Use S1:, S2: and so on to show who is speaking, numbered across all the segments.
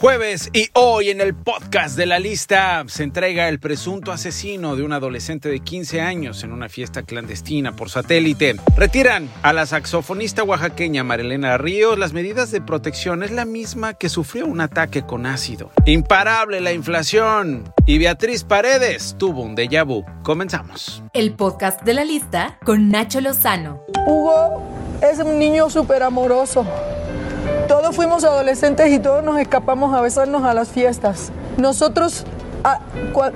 S1: Jueves y hoy en el podcast de la lista se entrega el presunto asesino de un adolescente de 15 años en una fiesta clandestina por satélite. Retiran a la saxofonista oaxaqueña Marilena Ríos. Las medidas de protección es la misma que sufrió un ataque con ácido. Imparable la inflación. Y Beatriz Paredes tuvo un déjà vu. Comenzamos.
S2: El podcast de la lista con Nacho Lozano.
S3: Hugo es un niño súper amoroso. Todos fuimos adolescentes y todos nos escapamos a besarnos a las fiestas. Nosotros a,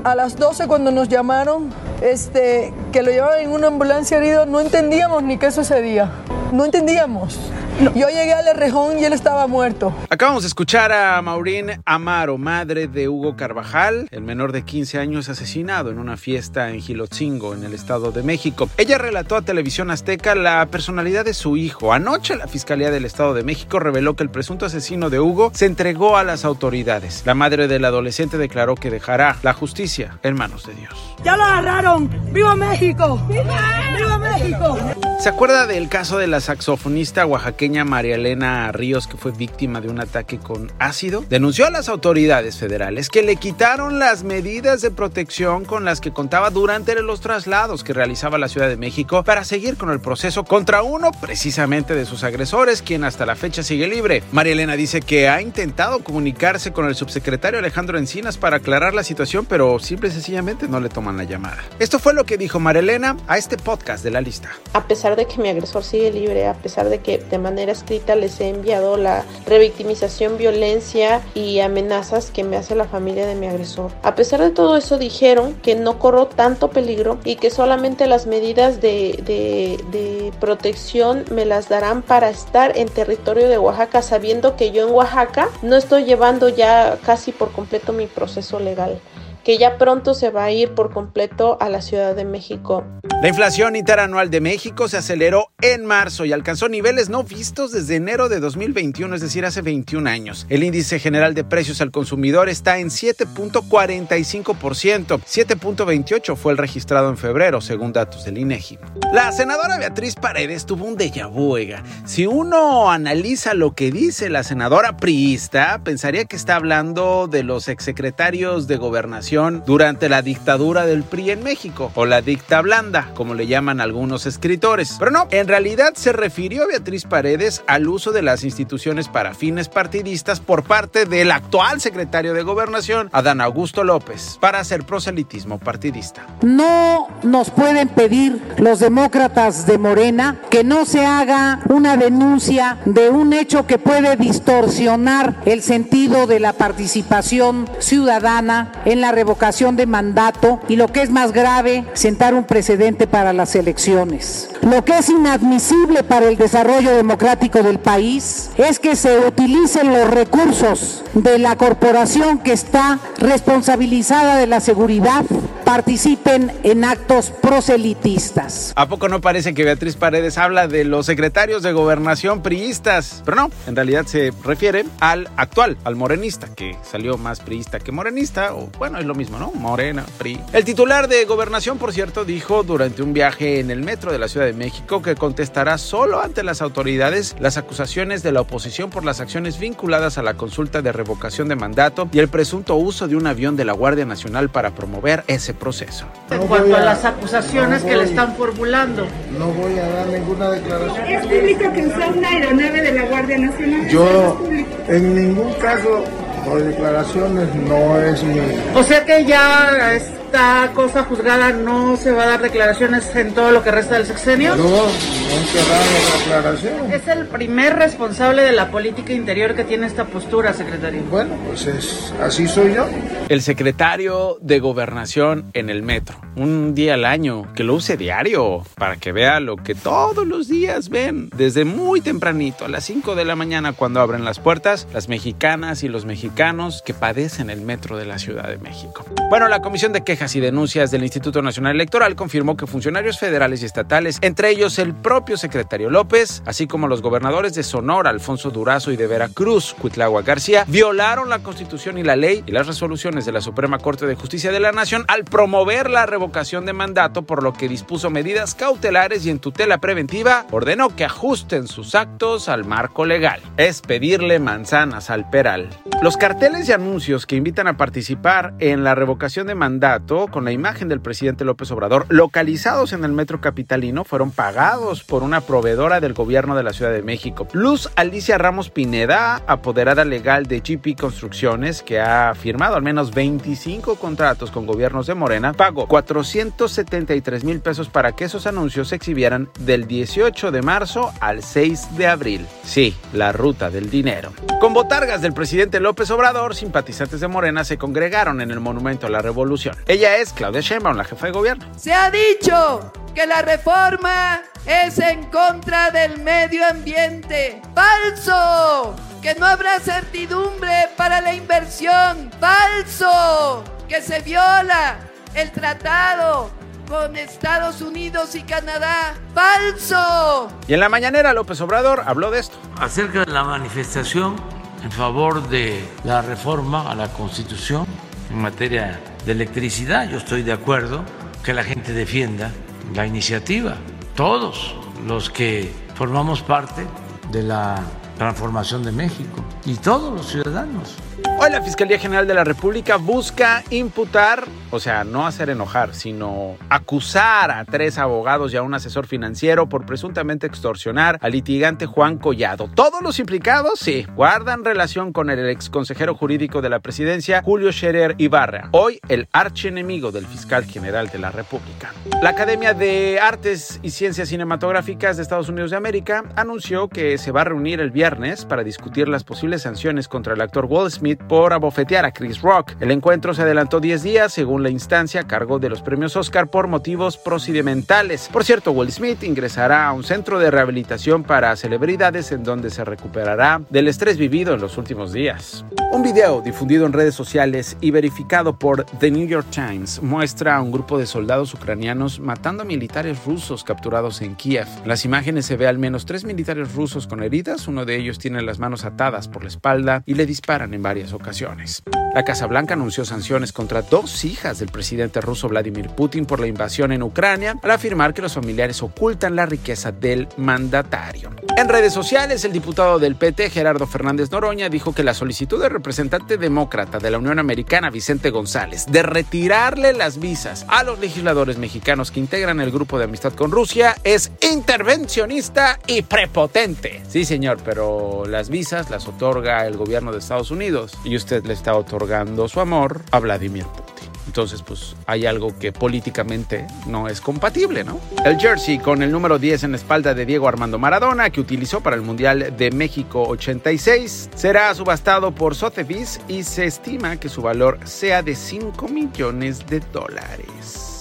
S3: a las 12 cuando nos llamaron este, que lo llevaban en una ambulancia herido, no entendíamos ni qué sucedía. No entendíamos. Yo llegué al Errejón y él estaba muerto.
S1: Acabamos de escuchar a Maureen Amaro, madre de Hugo Carvajal, el menor de 15 años asesinado en una fiesta en Gilotzingo, en el Estado de México. Ella relató a Televisión Azteca la personalidad de su hijo. Anoche la Fiscalía del Estado de México reveló que el presunto asesino de Hugo se entregó a las autoridades. La madre del adolescente declaró que dejará la justicia en manos de Dios.
S3: ¡Ya lo agarraron! ¡Viva México! ¡Viva México!
S1: ¿Se acuerda del caso de la saxofonista oaxaqueña María Elena Ríos que fue víctima de un ataque con ácido? Denunció a las autoridades federales que le quitaron las medidas de protección con las que contaba durante los traslados que realizaba la Ciudad de México para seguir con el proceso contra uno precisamente de sus agresores, quien hasta la fecha sigue libre. María Elena dice que ha intentado comunicarse con el subsecretario Alejandro Encinas para aclarar la situación, pero simple y sencillamente no le toman la llamada. Esto fue lo que dijo María Elena a este podcast de la lista.
S4: A pesar de que mi agresor sigue libre, a pesar de que de manera escrita les he enviado la revictimización, violencia y amenazas que me hace la familia de mi agresor. A pesar de todo eso dijeron que no corro tanto peligro y que solamente las medidas de, protección me las darán para estar en territorio de Oaxaca, sabiendo que yo en Oaxaca no estoy llevando ya casi por completo mi proceso legal que ya pronto se va a ir por completo a la Ciudad de México.
S1: La inflación interanual de México se aceleró en marzo y alcanzó niveles no vistos desde enero de 2021, es decir, hace 21 años. El índice general de precios al consumidor está en 7.45%, 7.28 fue el registrado en febrero, según datos del INEGI. La senadora Beatriz Paredes tuvo un déjà vu, oiga. Si uno analiza lo que dice la senadora priista, pensaría que está hablando de los exsecretarios de gobernación durante la dictadura del PRI en México, o la dicta blanda, como le llaman algunos escritores. Pero no, en realidad se refirió Beatriz Paredes al uso de las instituciones para fines partidistas por parte del actual secretario de gobernación, Adán Augusto López, para hacer proselitismo partidista.
S5: No nos pueden pedir los demócratas de Morena que no se haga una denuncia de un hecho que puede distorsionar el sentido de la participación ciudadana en la revocación de mandato y lo que es más grave, sentar un precedente para las elecciones. Lo que es inadmisible para el desarrollo democrático del país es que se utilicen los recursos de la corporación que está responsabilizada de la seguridad participen en actos proselitistas.
S1: ¿A poco no parece que Beatriz Paredes habla de los secretarios de gobernación priistas? Pero no, en realidad se refiere al actual, al morenista, que salió más priista que morenista, o bueno, es lo mismo, ¿no? Morena, PRI. El titular de gobernación, por cierto, dijo durante un viaje en el metro de la Ciudad de México que contestará solo ante las autoridades las acusaciones de la oposición por las acciones vinculadas a la consulta de revocación de mandato y el presunto uso de un avión de la Guardia Nacional para promover ese proceso.
S6: En cuanto a las acusaciones no que le están formulando.
S7: No voy a dar ninguna declaración.
S8: ¿Es público que usó una aeronave de la Guardia Nacional?
S7: Yo, en ningún caso, por declaraciones, no es mi...
S6: O sea que ya esta cosa juzgada no se va a dar declaraciones en todo lo que resta del sexenio.
S7: No, no se da declaración.
S6: Es el primer responsable de la política interior que tiene esta postura, secretario.
S7: Bueno, pues es, así soy yo.
S1: El secretario de gobernación en el metro, un día al año, que lo use diario para que vea lo que todos los días ven, desde muy tempranito, a las 5 de la mañana cuando abren las puertas, las mexicanas y los mexicanos que padecen el metro de la Ciudad de México. Bueno, la Comisión de Quejas y denuncias del Instituto Nacional Electoral confirmó que funcionarios federales y estatales, entre ellos el propio secretario López, así como los gobernadores de Sonora, Alfonso Durazo y de Veracruz, Cuitlagua García, violaron la Constitución y la ley y las resoluciones de la Suprema Corte de Justicia de la Nación al promover la revocación de mandato, por lo que dispuso medidas cautelares y en tutela preventiva ordenó que ajusten sus actos al marco legal. Es pedirle manzanas al peral. Los carteles y anuncios que invitan a participar en la revocación de mandato con la imagen del presidente López Obrador, localizados en el metro capitalino, fueron pagados por una proveedora del gobierno de la Ciudad de México. Luz Alicia Ramos Pineda, apoderada legal de GP Construcciones, que ha firmado al menos 25 contratos con gobiernos de Morena, pagó 473 mil pesos para que esos anuncios se exhibieran del 18 de marzo al 6 de abril. Sí, la ruta del dinero. Con botargas del presidente López Obrador, simpatizantes de Morena se congregaron en el Monumento a la Revolución. Ella es Claudia Sheinbaum, la jefa de gobierno.
S9: Se ha dicho que la reforma es en contra del medio ambiente. ¡Falso! Que no habrá certidumbre para la inversión. ¡Falso! Que se viola el tratado con Estados Unidos y Canadá. ¡Falso!
S1: Y en la mañanera López Obrador habló de esto.
S10: Acerca de la manifestación en favor de la reforma a la Constitución en materia de electricidad. Yo estoy de acuerdo que la gente defienda la iniciativa, todos los que formamos parte de la transformación de México y todos los ciudadanos.
S1: Hoy la Fiscalía General de la República busca imputar, o sea, no hacer enojar, sino acusar a tres abogados y a un asesor financiero por presuntamente extorsionar al litigante Juan Collado. Todos los implicados, sí, guardan relación con el ex consejero jurídico de la presidencia, Julio Scherer Ibarra, hoy el archienemigo del fiscal general de la República. La Academia de Artes y Ciencias Cinematográficas de Estados Unidos de América anunció que se va a reunir el viernes para discutir las posibles sanciones contra el actor Wall Smith por abofetear a Chris Rock. El encuentro se adelantó 10 días, según la instancia, a cargo de los premios Oscar por motivos procedimentales. Por cierto, Will Smith ingresará a un centro de rehabilitación para celebridades en donde se recuperará del estrés vivido en los últimos días. Un video difundido en redes sociales y verificado por The New York Times muestra a un grupo de soldados ucranianos matando a militares rusos capturados en Kiev. En las imágenes se ve al menos tres militares rusos con heridas, uno de ellos tiene las manos atadas por la espalda y le disparan en varias ocasiones ocasiones. La Casa Blanca anunció sanciones contra dos hijas del presidente ruso Vladimir Putin por la invasión en Ucrania al afirmar que los familiares ocultan la riqueza del mandatario. En redes sociales, el diputado del PT, Gerardo Fernández Noroña, dijo que la solicitud del representante demócrata de la Unión Americana, Vicente González, de retirarle las visas a los legisladores mexicanos que integran el grupo de amistad con Rusia es intervencionista y prepotente. Sí, señor, pero las visas las otorga el gobierno de Estados Unidos y usted le está otorgando su amor a Vladimir Putin. Entonces, pues hay algo que políticamente no es compatible, ¿no? El jersey con el número 10 en la espalda de Diego Armando Maradona, que utilizó para el Mundial de México 86, será subastado por Sotheby's y se estima que su valor sea de 5 millones de dólares.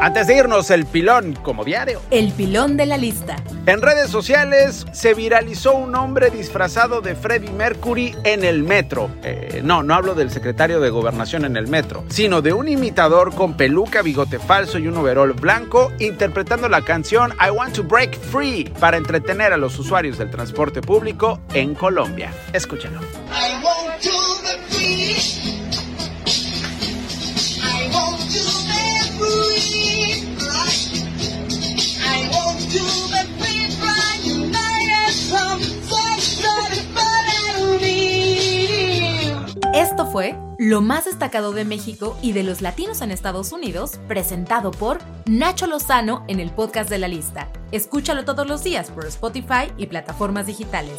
S1: Antes de irnos, el pilón como diario.
S2: El pilón de la lista.
S1: En redes sociales se viralizó un hombre disfrazado de Freddie Mercury en el metro. Eh, no, no hablo del secretario de gobernación en el metro, sino de un imitador con peluca, bigote falso y un overol blanco interpretando la canción I Want to Break Free para entretener a los usuarios del transporte público en Colombia. Escúchenlo. I want to break free.
S2: Esto fue lo más destacado de México y de los latinos en Estados Unidos, presentado por Nacho Lozano en el podcast de la lista. Escúchalo todos los días por Spotify y plataformas digitales.